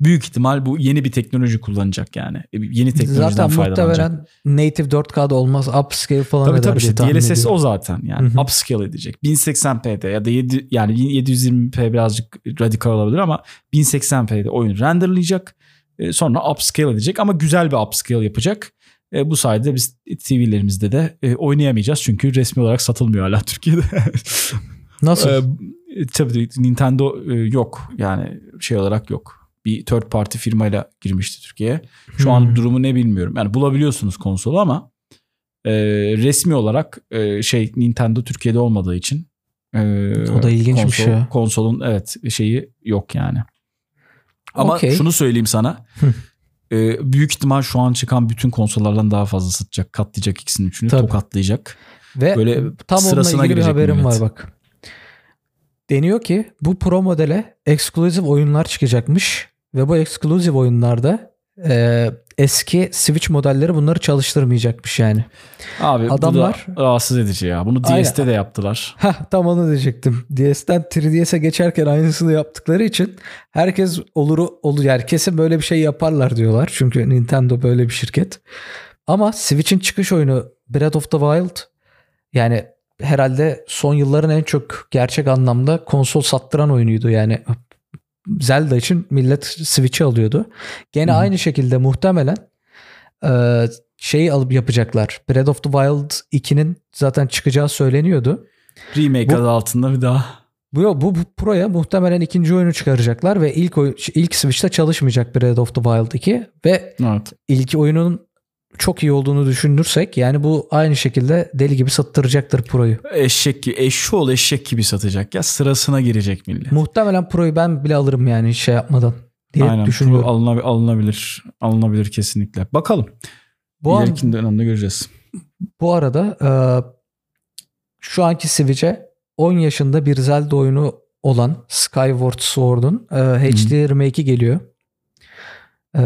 büyük ihtimal bu yeni bir teknoloji kullanacak yani. E, Yeni teknolojiden Zaten faydalanacak. muhtemelen native 4K'da olmaz. Upscale falan Tabii eder tabii işte DLSS ediyorum. o zaten yani Hı hı. upscale edecek. 1080p'de ya da 7 yani 720p birazcık radikal olabilir ama 1080p'de oyun renderlayacak. E, sonra upscale edecek ama güzel bir upscale yapacak. E, bu sayede biz TV'lerimizde de e, oynayamayacağız çünkü resmi olarak satılmıyor hala *laughs* Türkiye'de. Nasıl? E, tabii Nintendo e, yok yani şey olarak yok. Bir third party firmayla girmişti Türkiye'ye. Şu Hmm. an durumu ne bilmiyorum. Yani bulabiliyorsunuz konsolu ama e, resmi olarak e, şey Nintendo Türkiye'de olmadığı için e, O da ilginçmiş konsol- ya. Konsolun evet şeyi yok yani. Ama Okey. şunu söyleyeyim sana. E, büyük ihtimal şu an çıkan bütün konsollardan daha fazla satacak. Katlayacak ikisinin üçünü Tabii. tokatlayacak. Ve böyle tam onunla sırasına ilgili bir girecek haberim millet. var bak. Deniyor ki bu Pro modele exclusive oyunlar çıkacakmış ve bu exclusive oyunlarda e, eski Switch modelleri bunları çalıştırmayacakmış yani. Abi Adamlar- bu da rahatsız edici ya. Bunu Aynen. DS'te de yaptılar. Heh, tam onu diyecektim. DS'den 3DS'e geçerken aynısını yaptıkları için herkes olur olur yani kesin böyle bir şey yaparlar diyorlar. Çünkü Nintendo böyle bir şirket. Ama Switch'in çıkış oyunu Breath of the Wild yani herhalde son yılların en çok gerçek anlamda konsol sattıran oyunuydu. Yani Zelda için millet Switch'i alıyordu. Gene Hı hı. aynı şekilde muhtemelen e, şeyi alıp yapacaklar. Breath of the Wild 2'nin zaten çıkacağı söyleniyordu. Remake Bu- adı altında bir daha. Bu, bu, bu Pro'ya muhtemelen ikinci oyunu çıkaracaklar ve ilk oy- ilk Switch'te çalışmayacak Breath of the Wild 2 ve Evet. ilk oyunun çok iyi olduğunu düşünürsek yani bu aynı şekilde deli gibi sattıracaktır Pro'yu. Eşek gibi, eşşoğlu eşek gibi satacak ya sırasına girecek millet. Muhtemelen Pro'yu ben bile alırım yani şey yapmadan diye Aynen düşünüyorum. Pro alınab- alınabilir. Alınabilir kesinlikle. Bakalım. Bu, an, İleriki dönemde göreceğiz. bu arada e, şu anki Switch'e 10 yaşında bir Zelda oyunu olan Skyward Sword'un e, HD remake'i geliyor. E,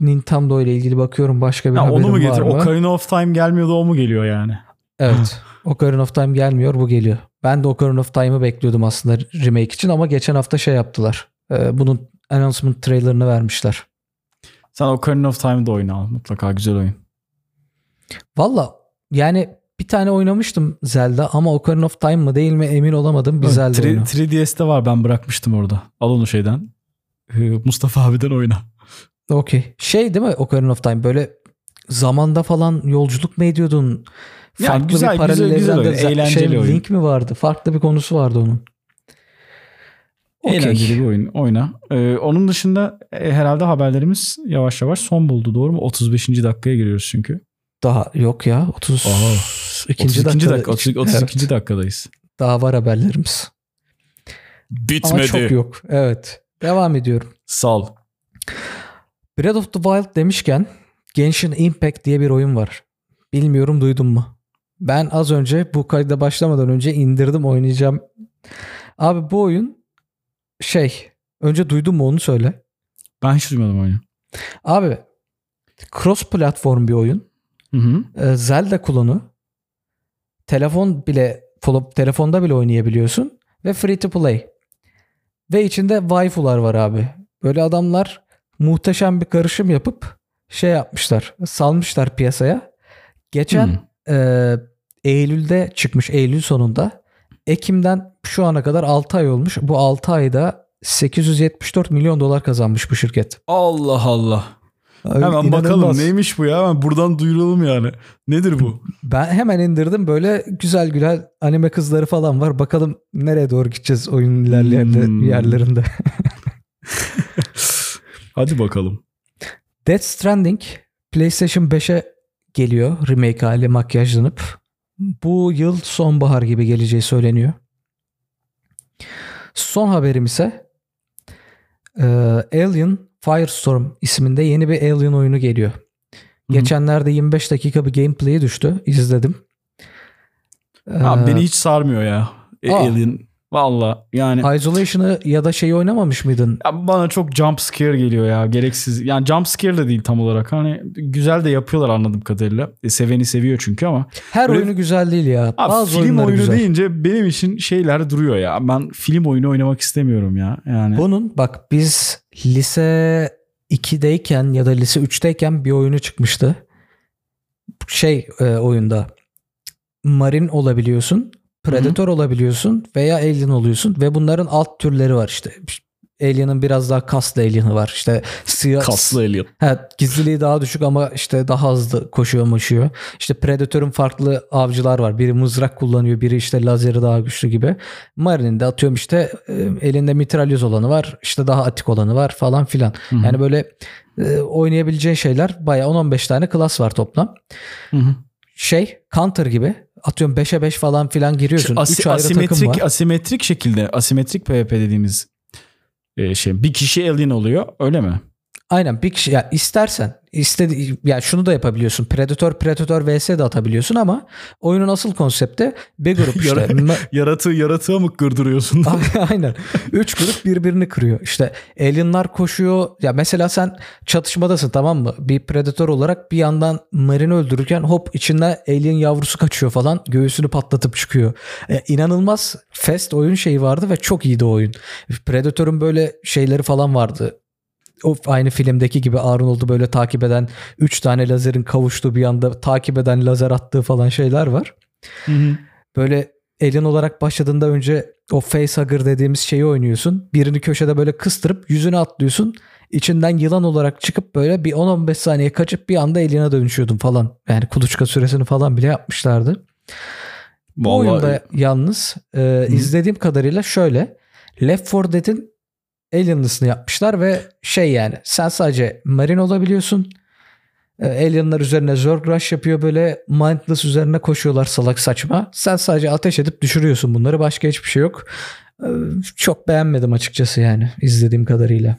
Nintendo ile ilgili bakıyorum başka bir Ya haberim onu mu var getir? mı? Ocarina of Time gelmiyordu o mu geliyor yani? Evet. *sighs* Ocarina of Time gelmiyor bu geliyor. Ben de Ocarina of Time'ı bekliyordum aslında remake için ama geçen hafta şey yaptılar. Ee, bunun announcement trailerını vermişler. Sen Ocarina of Time'ı da oyna al. Mutlaka güzel oyun. Valla yani bir tane oynamıştım Zelda ama Ocarina of Time mı değil mi emin olamadım bir Evet, Zelda tri- oyunu. 3DS'de var ben bırakmıştım orada. Al onu şeyden. Ee, Mustafa abiden oyna. Okey. Şey değil mi Ocarina of Time böyle zamanda falan yolculuk mu ediyordun? Yani Farklı güzel, bir paralel güzel, güzel evrende oyun, eğlenceli şey, oyun. Link mi vardı? Farklı bir konusu vardı onun. Okey. Eğlenceli bir oyun. Oyna. Ee, onun dışında e, herhalde haberlerimiz yavaş yavaş son buldu. Doğru mu? 35. dakikaya giriyoruz çünkü. Daha yok ya 30 Oha. ikinci 32. dakikada- dakika. 32. 32. *laughs* Evet. dakikadayız. Daha var haberlerimiz. Ama Bitmedi. çok yok. Evet. Devam ediyorum. Sal. Breath of the Wild demişken Genshin Impact diye bir oyun var. Bilmiyorum duydun mu? Ben az önce bu kayda başlamadan önce indirdim oynayacağım. Abi bu oyun şey önce duydun mu onu söyle. Ben hiç duymadım oyunu. Abi cross platform bir oyun. Hı hı. Ee, Zelda klonu. Telefon bile telefonda bile oynayabiliyorsun ve free to play. Ve içinde waifular var abi. Böyle adamlar muhteşem bir karışım yapıp şey yapmışlar. Salmışlar piyasaya. Geçen Hı. e, Eylül'de çıkmış Eylül sonunda. Ekim'den şu ana kadar 6 ay olmuş. Bu 6 ayda 874 milyon dolar kazanmış bu şirket. Allah Allah. Abi Hemen inanılmaz. bakalım neymiş bu ya. Hemen buradan duyuralım yani. Nedir bu? *laughs* Ben hemen indirdim böyle güzel güzel anime kızları falan var. Bakalım nereye doğru gideceğiz oyunun ilerleyen Hmm. yerlerinde. *laughs* Hadi bakalım. Death Stranding PlayStation 5'e geliyor remake hali makyajlanıp. Bu yıl sonbahar gibi geleceği söyleniyor. Son haberim ise e, Alien Firestorm isminde yeni bir Alien oyunu geliyor. Geçenlerde 25 dakika bir gameplay'i düştü. izledim. Abi Ee, beni hiç sarmıyor ya. Aa. Alien. Valla yani Isolation'ı ya da şeyi oynamamış mıydın? ya bana çok jump scare geliyor ya. Gereksiz. Yani jump scare de değil tam olarak. Hani güzel de yapıyorlar anladığım kadarıyla. E, seveni seviyor çünkü ama. Her Böyle- oyunu güzel değil ya. Abi Bazı film oyunu güzel. deyince benim için şeyler duruyor ya. Ben film oyunu oynamak istemiyorum ya. Yani. Bunun bak biz lise 2'deyken ya da lise 3'teyken bir oyunu çıkmıştı. Şey e, oyunda Marin olabiliyorsun, Predator olabiliyorsun veya Alien oluyorsun ve bunların alt türleri var işte. Alien'ın biraz daha kaslı Alien'ı var. İşte siyah, Kaslı Alien. Ha, gizliliği daha düşük ama işte daha hızlı koşuyor maşıyor. İşte Predator'un farklı avcılar var. Biri mızrak kullanıyor, biri işte lazeri daha güçlü gibi. Marine'in de atıyorum işte e, elinde mitralyoz olanı var. işte daha atik olanı var falan filan. Hı hı. Yani böyle e, oynayabileceğin şeyler bayağı 10-15 tane klas var toplam. Hı hı. Şey Counter gibi atıyorum 5'e 5 falan filan giriyorsun. Asi- 3 ayrı takım asimetrik var. asimetrik şekilde asimetrik PvP dediğimiz e, şey bir kişi alien oluyor öyle mi? Aynen bir kişi ya istersen istedi ya şunu da yapabiliyorsun. Predator Predator vs de atabiliyorsun ama oyunun asıl konsepti bir grup *laughs* işte. Yaratığı yaratığa mı kırdırıyorsun? *laughs* Aynen. Üç grup birbirini kırıyor. İşte alienlar koşuyor. Ya mesela sen çatışmadasın tamam mı? Bir predator olarak bir yandan Marin'i öldürürken hop içinden alien yavrusu kaçıyor falan. Göğsünü patlatıp çıkıyor. E, inanılmaz fast oyun şeyi vardı ve çok iyiydi oyun. Predator'un böyle şeyleri falan vardı. O aynı filmdeki gibi Arnold'u böyle takip eden 3 tane lazerin kavuştuğu bir anda takip eden lazer attığı falan şeyler var. Hı hı. Böyle Alien olarak başladığında önce o facehugger dediğimiz şeyi oynuyorsun. Birini köşede böyle kıstırıp yüzüne atlıyorsun. İçinden yılan olarak çıkıp böyle bir 10-15 saniye kaçıp bir anda Alien'a dönüşüyordun falan. Yani kuluçka süresini falan bile yapmışlardı. Bu Vallahi- oyunda yalnız e, izlediğim kadarıyla şöyle. Left 4 Dead'in Alien'lısını yapmışlar ve şey yani sen sadece marine olabiliyorsun. E, alienlar üzerine Zerg Rush yapıyor böyle mindless üzerine koşuyorlar salak saçma. Sen sadece ateş edip düşürüyorsun bunları başka hiçbir şey yok. E, çok beğenmedim açıkçası yani izlediğim kadarıyla.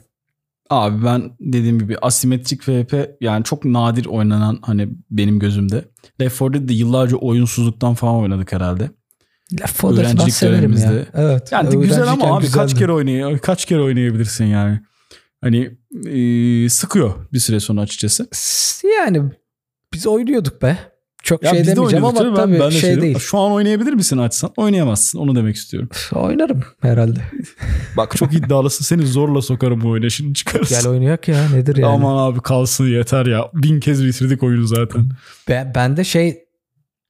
Abi ben dediğim gibi asimetrik FP yani çok nadir oynanan hani benim gözümde. Left 4 Dead'de yıllarca oyunsuzluktan falan oynadık herhalde. Left 4 Dead'i ben severim ya. Evet. Yani güzel ama abi kaç kere oynay kaç kere oynayabilirsin yani. Hani e, sıkıyor bir süre sonra açıkçası. Yani biz oynuyorduk be. Çok Ya şey biz de demeyeceğim ama tabii canım, ben, ben de şey söylüyorum. değil. Şu an oynayabilir misin açsan? Oynayamazsın. Onu demek istiyorum. Oynarım herhalde. Bak çok iddialısın. Seni zorla sokarım bu oyuna. Şimdi çıkarız. Gel oynayak ya nedir yani. Aman abi kalsın yeter ya. Bin kez bitirdik oyunu zaten. Ben, ben de şey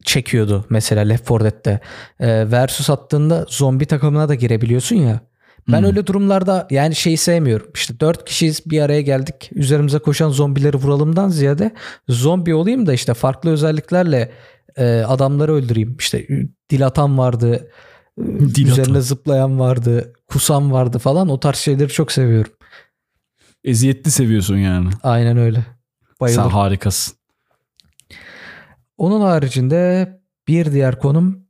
çekiyordu mesela Left 4 Dead'de. Ee, versus attığında zombi takımına da girebiliyorsun ya. Ben Hmm. öyle durumlarda yani şeyi sevmiyorum. İşte dört kişiyiz bir araya geldik. Üzerimize koşan zombileri vuralımdan ziyade zombi olayım da işte farklı özelliklerle e, adamları öldüreyim. İşte e, dil atan vardı. e, *laughs* Dil üzerine atan. zıplayan vardı. Kusan vardı falan. O tarz şeyleri çok seviyorum. Eziyetli seviyorsun yani. Aynen öyle. Bayılırım. Sen harikasın. Onun haricinde bir diğer konum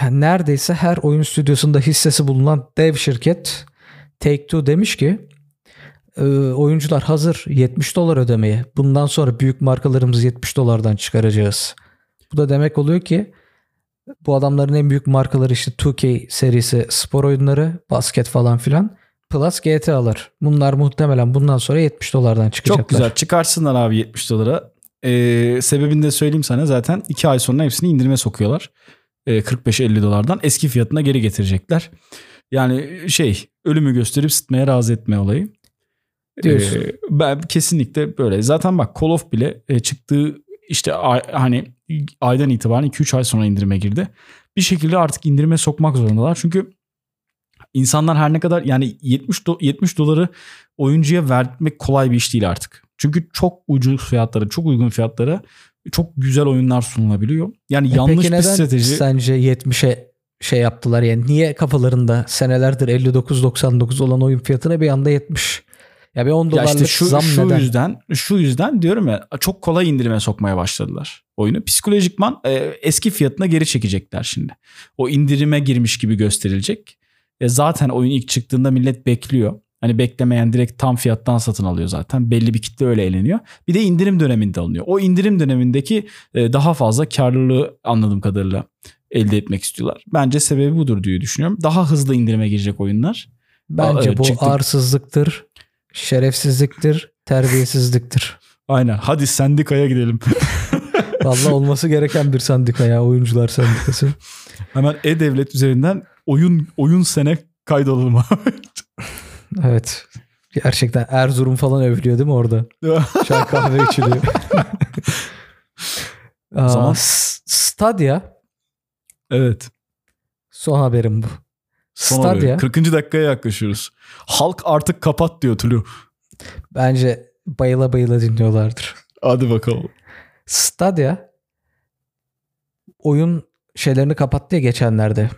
yani neredeyse her oyun stüdyosunda hissesi bulunan dev şirket Take-Two demiş ki "E, oyuncular hazır 70 dolar ödemeye. Bundan sonra büyük markalarımızı 70 dolardan çıkaracağız. Bu da demek oluyor ki bu adamların en büyük markaları işte 2K serisi spor oyunları, basket falan filan. Plus GTA'lar. Bunlar muhtemelen bundan sonra 70 dolardan çıkacaklar. Çok güzel. Çıkarsınlar abi 70 dolara. Ee, sebebini de söyleyeyim sana. Zaten 2 ay sonra hepsini indirime sokuyorlar. Ee, 45-50 dolardan. Eski fiyatına geri getirecekler. Yani şey ölümü gösterip sıtmaya razı etme olayı. Diyorsun. Ee, ben kesinlikle böyle. Zaten bak Call of bile e, çıktığı işte ay- hani aydan itibaren 2-3 ay sonra indirime girdi. Bir şekilde artık indirime sokmak zorundalar. Çünkü insanlar her ne kadar yani 70 do- 70 doları oyuncuya vermek kolay bir iş değil artık. Çünkü çok ucuz fiyatlara, çok uygun fiyatlara çok güzel oyunlar sunulabiliyor. Yani E yanlış Peki bir neden strateji. sence 70'e şey yaptılar yani niye kafalarında senelerdir 59.99 olan oyun fiyatına bir anda 70? Ya bir 10 Ya dolarlık işte şu, zam şu neden? yüzden şu yüzden diyorum ya çok kolay indirime sokmaya başladılar oyunu. Psikolojikman e, eski fiyatına geri çekecekler şimdi. O indirime girmiş gibi gösterilecek. E, zaten oyun ilk çıktığında millet bekliyor. Hani beklemeyen direkt tam fiyattan satın alıyor zaten. Belli bir kitle öyle eğleniyor. Bir de indirim döneminde alınıyor. O indirim dönemindeki e, daha fazla karlılığı anladığım kadarıyla elde etmek istiyorlar. Bence sebebi budur diye düşünüyorum. Daha hızlı indirime girecek oyunlar. Bence Aa, bu çıktı. arsızlıktır, şerefsizliktir, terbiyesizliktir. Aynen. Hadi sendikaya gidelim. *laughs* Vallahi olması gereken bir sendika ya oyuncular sendikası. Hemen e-devlet üzerinden oyun oyun sene kaydolalım *laughs* abi. Evet. Gerçekten Erzurum falan övülüyor değil mi orada? *laughs* Çay kahve içiliyor. Aa, zaman- Stadia evet. son haberim bu. Son Stadia haberi. 40. dakikaya yaklaşıyoruz. Halk artık kapat diyor Tulu. bence bayıla bayıla dinliyorlardır. Hadi bakalım. Stadia oyun şeylerini kapattı ya geçenlerde.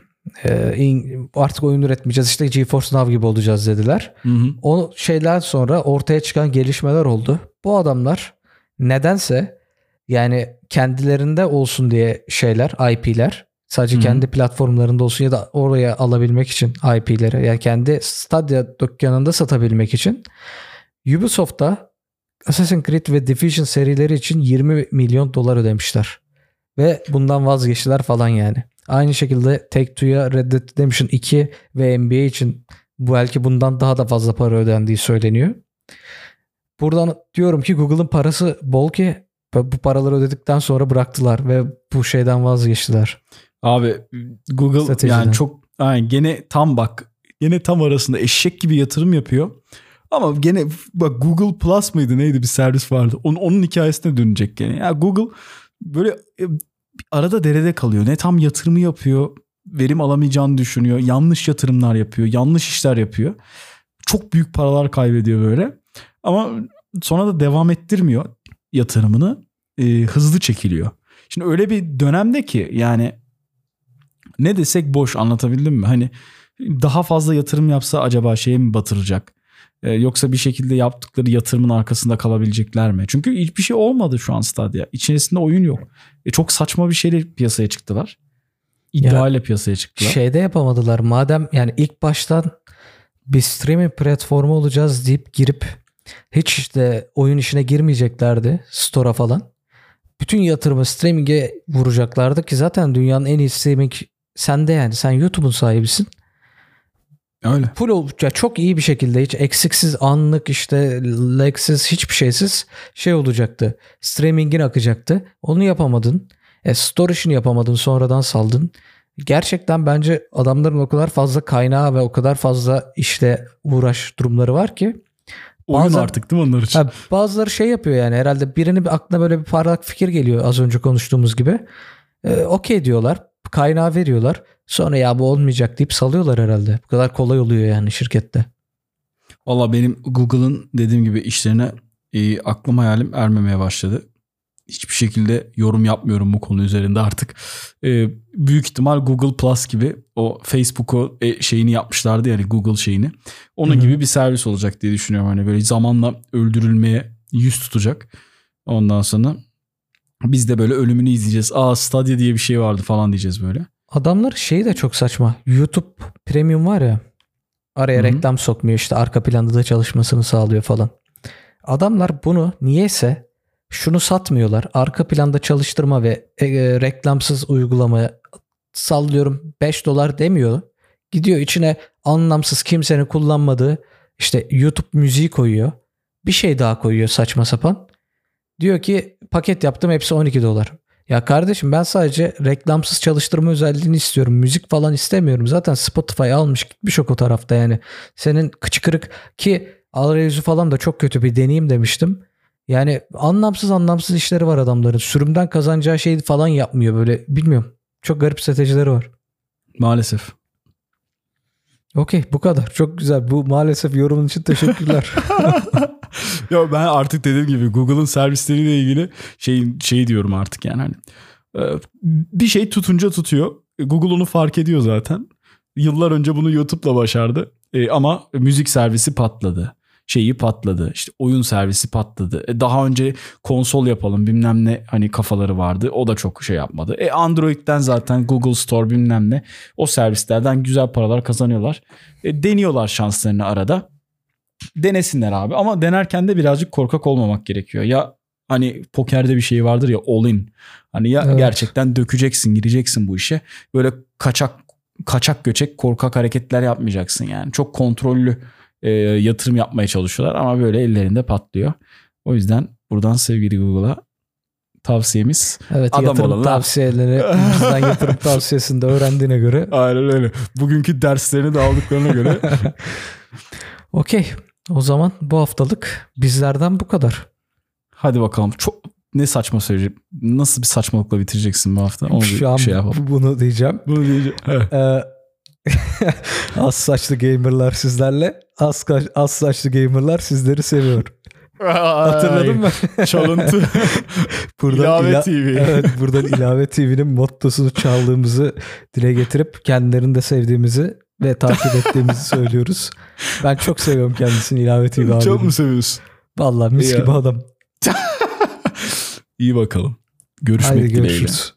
Ee, artık oyun üretmeyeceğiz işte GeForce Now gibi olacağız dediler. Hı hı. O şeyler sonra ortaya çıkan gelişmeler oldu. Bu adamlar nedense yani kendilerinde olsun diye şeyler IP'ler sadece Hı hı. kendi platformlarında olsun ya da oraya alabilmek için IP'leri yani kendi Stadia dükkanında satabilmek için Ubisoft'ta Assassin's Creed ve Division serileri için 20 milyon dolar ödemişler. Ve bundan vazgeçtiler falan yani. Aynı şekilde Take-Two'ya Red Dead Redemption 2 ve NBA için bu belki bundan daha da fazla para ödendiği söyleniyor. Buradan diyorum ki Google'ın parası bol ki bu paraları ödedikten sonra bıraktılar ve bu şeyden vazgeçtiler. Abi Google Stratejiden. yani çok aynen, gene tam bak gene tam arasında eşek gibi yatırım yapıyor. Ama gene bak Google Plus mıydı neydi bir servis vardı. Onun, onun hikayesine dönecek gene. Ya Google böyle e, arada derede kalıyor. Ne tam yatırımı yapıyor, verim alamayacağını düşünüyor. Yanlış yatırımlar yapıyor, yanlış işler yapıyor. Çok büyük paralar kaybediyor böyle. Ama sonra da devam ettirmiyor yatırımını. E, hızlı çekiliyor. Şimdi öyle bir dönemde ki yani ne desek boş anlatabildim mi? Hani daha fazla yatırım yapsa acaba şeye mi batıracak? Ee, yoksa bir şekilde yaptıkları yatırımın arkasında kalabilecekler mi? Çünkü hiçbir şey olmadı şu an Stadia. İçerisinde oyun yok. E, çok saçma bir şeyle piyasaya çıktılar. İddiayla ya, piyasaya çıktılar. Şeyde yapamadılar. Madem yani ilk baştan bir streaming platformu olacağız deyip girip hiç işte oyun işine girmeyeceklerdi. Store'a falan. Bütün yatırımı streaming'e vuracaklardı ki zaten dünyanın en iyi streaming sende yani. Sen YouTube'un sahibisin. Öyle. Full ya çok iyi bir şekilde hiç eksiksiz anlık işte lagsiz hiçbir şeysiz şey olacaktı. Streaming'in akacaktı. Onu yapamadın. E, storage'ını yapamadın sonradan saldın. Gerçekten bence adamların o kadar fazla kaynağı ve o kadar fazla işte uğraş durumları var ki. Oyun bazen, artık değil mi onlar için? Ha, bazıları şey yapıyor yani herhalde birinin aklına böyle bir parlak fikir geliyor az önce konuştuğumuz gibi. E, Okey diyorlar kaynağı veriyorlar. Sonra ya bu olmayacak deyip salıyorlar herhalde. Bu kadar kolay oluyor yani şirkette. Valla benim Google'ın dediğim gibi işlerine e, aklım hayalim ermemeye başladı. Hiçbir şekilde yorum yapmıyorum bu konu üzerinde artık. E, büyük ihtimal Google Plus gibi o Facebook'u e, şeyini yapmışlardı yani Google şeyini. Onun Hı-hı. gibi bir servis olacak diye düşünüyorum. Hani böyle zamanla öldürülmeye yüz tutacak. Ondan sonra biz de böyle ölümünü izleyeceğiz. Aa Stadia diye bir şey vardı falan diyeceğiz böyle. Adamlar şey de çok saçma. YouTube Premium var ya. Araya Hı-hı. reklam sokmuyor işte arka planda da çalışmasını sağlıyor falan. Adamlar bunu niyeyse şunu satmıyorlar. Arka planda çalıştırma ve e, e reklamsız uygulamaya sallıyorum 5 dolar demiyor. Gidiyor içine anlamsız kimsenin kullanmadığı işte YouTube müziği koyuyor. Bir şey daha koyuyor saçma sapan. Diyor ki paket yaptım hepsi 12 dolar. Ya kardeşim ben sadece reklamsız çalıştırma özelliğini istiyorum. Müzik falan istemiyorum. Zaten Spotify almış gitmiş o tarafta yani. Senin kıçı kırık ki arayüzü falan da çok kötü bir deneyim demiştim. Yani anlamsız anlamsız işleri var adamların. Sürümden kazanacağı şey falan yapmıyor böyle bilmiyorum. Çok garip stratejileri var. Maalesef. Okey bu kadar. Çok güzel. Bu maalesef yorumun için teşekkürler. *laughs* *laughs* ya ben artık dediğim gibi Google'ın servisleriyle ilgili şey şey diyorum artık yani hani e, bir şey tutunca tutuyor. Google onu fark ediyor zaten. Yıllar önce bunu YouTube'la başardı. E, ama müzik servisi patladı şeyi patladı. İşte oyun servisi patladı. E daha önce konsol yapalım bilmem ne hani kafaları vardı. O da çok şey yapmadı. E Android'den zaten Google Store bilmem ne o servislerden güzel paralar kazanıyorlar. Deniyorlar şanslarını arada. Denesinler abi ama denerken de birazcık korkak olmamak gerekiyor. Ya hani pokerde bir şey vardır ya all in. Hani ya evet. gerçekten dökeceksin, gireceksin bu işe. Böyle kaçak kaçak göçek korkak hareketler yapmayacaksın yani. Çok kontrollü e, yatırım yapmaya çalışıyorlar ama böyle ellerinde patlıyor. O yüzden buradan sevgili Google'a tavsiyemiz evet, adam yatırım olana. tavsiyeleri *laughs* bizden yatırım tavsiyesinde öğrendiğine göre. Aynen öyle. Bugünkü derslerini de aldıklarına göre. *laughs* Okey. O zaman bu haftalık bizlerden bu kadar. Hadi bakalım. Çok ne saçma söyleyeceğim. Nasıl bir saçmalıkla bitireceksin bu hafta? Onu Şu an şey yapalım. bunu diyeceğim. Bunu diyeceğim. Evet. Ee, *laughs* az saçlı gamerlar sizlerle. Az, az saçlı gamerlar sizleri seviyor. Hatırladın mı? Çalıntı. *laughs* buradan ilave ila- TV. Evet buradan ilave TV'nin mottosunu çaldığımızı dile getirip kendilerini de sevdiğimizi ve takip ettiğimizi söylüyoruz. Ben çok seviyorum kendisini ilave TV abi. Çok mu seviyorsun? Vallahi mis ya. gibi adam. *laughs* İyi bakalım. Görüşmek Haydi dileğiyle. Görüşürüz.